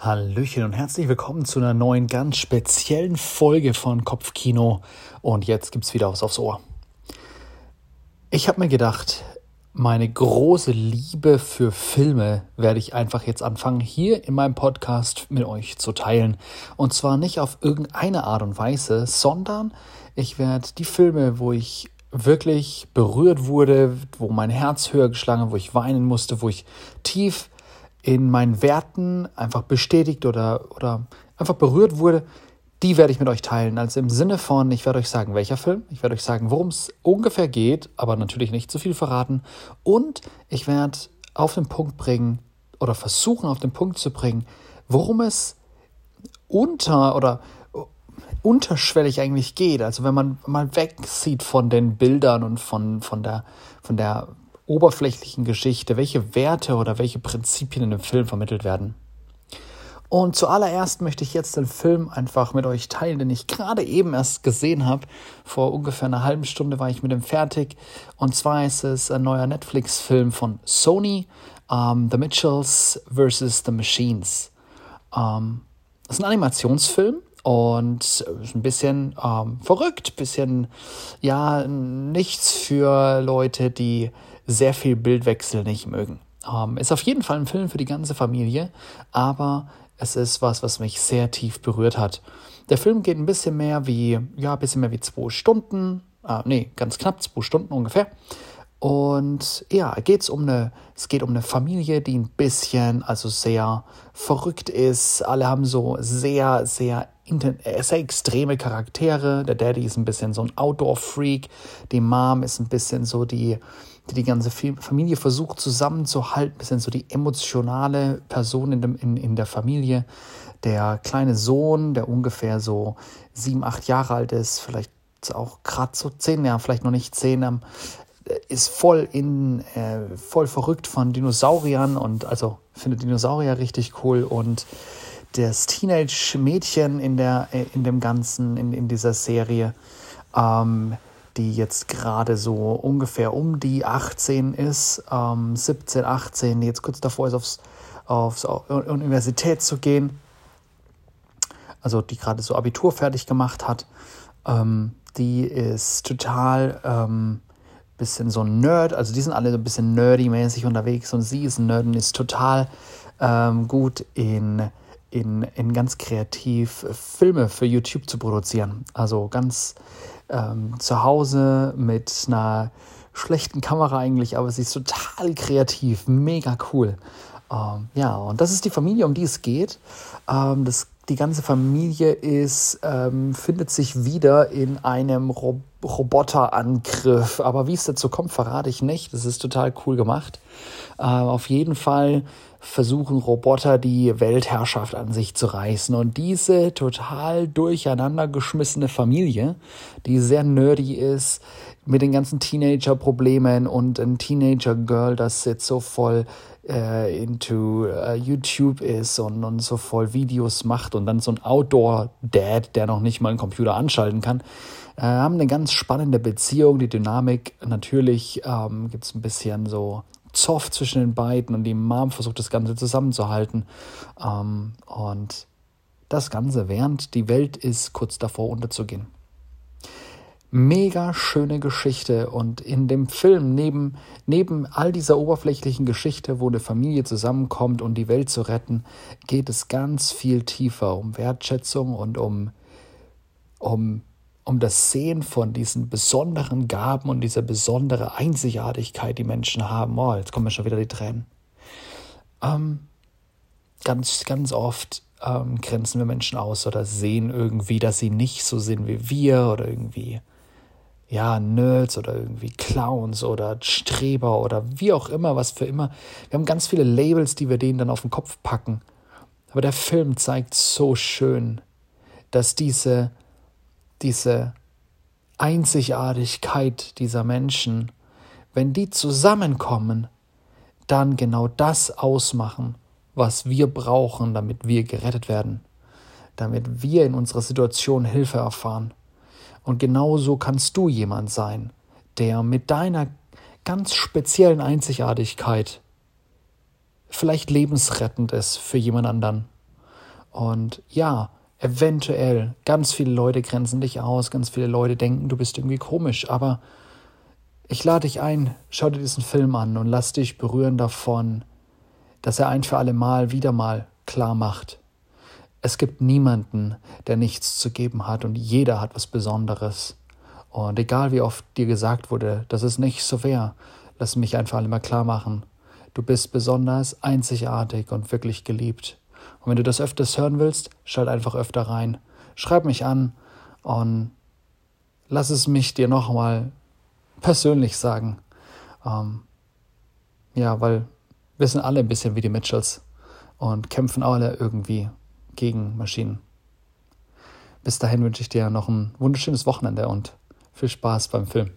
Hallöchen und herzlich willkommen zu einer neuen, ganz speziellen Folge von Kopfkino. Und jetzt gibt's wieder was aufs Ohr. Ich habe mir gedacht, meine große Liebe für Filme werde ich einfach jetzt anfangen, hier in meinem Podcast mit euch zu teilen. Und zwar nicht auf irgendeine Art und Weise, sondern ich werde die Filme, wo ich wirklich berührt wurde, wo mein Herz höher geschlagen wo ich weinen musste, wo ich tief in meinen Werten einfach bestätigt oder, oder einfach berührt wurde, die werde ich mit euch teilen. Also im Sinne von, ich werde euch sagen, welcher Film, ich werde euch sagen, worum es ungefähr geht, aber natürlich nicht zu viel verraten. Und ich werde auf den Punkt bringen oder versuchen auf den Punkt zu bringen, worum es unter oder unterschwellig eigentlich geht. Also wenn man mal wegsieht von den Bildern und von, von, der, von der oberflächlichen Geschichte, welche Werte oder welche Prinzipien in dem Film vermittelt werden. Und zuallererst möchte ich jetzt den Film einfach mit euch teilen, den ich gerade eben erst gesehen habe. Vor ungefähr einer halben Stunde war ich mit dem fertig. Und zwar ist es ein neuer Netflix-Film von Sony, um, ähm, The Mitchells vs. The Machines. Um, ähm, das ist ein Animationsfilm und ist ein bisschen ähm, verrückt, bisschen ja nichts für Leute, die sehr viel Bildwechsel nicht mögen. Ähm, ist auf jeden Fall ein Film für die ganze Familie, aber es ist was, was mich sehr tief berührt hat. Der Film geht ein bisschen mehr wie, ja, ein bisschen mehr wie zwei Stunden, äh, nee, ganz knapp zwei Stunden ungefähr. Und ja, geht's um eine, es geht um eine Familie, die ein bisschen, also sehr verrückt ist. Alle haben so sehr, sehr, sehr extreme Charaktere. Der Daddy ist ein bisschen so ein Outdoor-Freak. Die Mom ist ein bisschen so die, die die ganze Familie versucht zusammenzuhalten, ein bisschen so die emotionale Person in, dem, in, in der Familie. Der kleine Sohn, der ungefähr so sieben, acht Jahre alt ist, vielleicht auch gerade so zehn Jahre, vielleicht noch nicht zehn, ähm, ist voll in äh, voll verrückt von Dinosauriern und also findet Dinosaurier richtig cool und das Teenage-Mädchen in der äh, in dem ganzen in, in dieser Serie ähm, die jetzt gerade so ungefähr um die 18 ist, ähm, 17, 18, jetzt kurz davor ist, aufs, aufs Universität zu gehen, also die gerade so Abitur fertig gemacht hat, ähm, die ist total ähm, bisschen so ein Nerd, also die sind alle so ein bisschen nerdy-mäßig unterwegs und sie ist ein Nerd und ist total ähm, gut in, in, in ganz kreativ Filme für YouTube zu produzieren. Also ganz ähm, zu Hause mit einer schlechten Kamera eigentlich, aber sie ist total kreativ, mega cool. Ähm, ja, und das ist die Familie, um die es geht. Ähm, das, die ganze Familie ist, ähm, findet sich wieder in einem Rob Roboterangriff. Aber wie es dazu kommt, verrate ich nicht. Das ist total cool gemacht. Äh, auf jeden Fall versuchen Roboter die Weltherrschaft an sich zu reißen. Und diese total durcheinander geschmissene Familie, die sehr nerdy ist, mit den ganzen Teenager-Problemen und ein Teenager-Girl, das jetzt so voll into uh, YouTube ist und, und so voll Videos macht und dann so ein Outdoor-Dad, der noch nicht mal einen Computer anschalten kann, äh, haben eine ganz spannende Beziehung. Die Dynamik, natürlich ähm, gibt es ein bisschen so Zoff zwischen den beiden und die Mom versucht das Ganze zusammenzuhalten. Ähm, und das Ganze, während die Welt ist kurz davor unterzugehen. Mega schöne Geschichte und in dem Film, neben, neben all dieser oberflächlichen Geschichte, wo eine Familie zusammenkommt, um die Welt zu retten, geht es ganz viel tiefer um Wertschätzung und um, um um das Sehen von diesen besonderen Gaben und dieser besondere Einzigartigkeit, die Menschen haben. Oh, jetzt kommen mir schon wieder die Tränen. Ähm, ganz, ganz oft ähm, grenzen wir Menschen aus oder sehen irgendwie, dass sie nicht so sind wie wir oder irgendwie, ja, Nerds oder irgendwie Clowns oder Streber oder wie auch immer, was für immer. Wir haben ganz viele Labels, die wir denen dann auf den Kopf packen. Aber der Film zeigt so schön, dass diese diese Einzigartigkeit dieser Menschen, wenn die zusammenkommen, dann genau das ausmachen, was wir brauchen, damit wir gerettet werden, damit wir in unserer Situation Hilfe erfahren. Und genauso kannst du jemand sein, der mit deiner ganz speziellen Einzigartigkeit vielleicht lebensrettend ist für jemand anderen Und ja, eventuell, ganz viele Leute grenzen dich aus, ganz viele Leute denken, du bist irgendwie komisch, aber ich lade dich ein, schau dir diesen Film an und lass dich berühren davon, dass er ein für alle Mal wieder mal klar macht. Es gibt niemanden, der nichts zu geben hat und jeder hat was Besonderes. Und egal wie oft dir gesagt wurde, dass es nicht so wäre, lass mich einfach mal klar machen. Du bist besonders, einzigartig und wirklich geliebt. Und wenn du das öfters hören willst, schalt einfach öfter rein. Schreib mich an und lass es mich dir nochmal persönlich sagen. Ähm, ja, weil wir sind alle ein bisschen wie die Mitchells und kämpfen alle irgendwie gegen Maschinen. Bis dahin wünsche ich dir noch ein wunderschönes Wochenende und viel Spaß beim Film.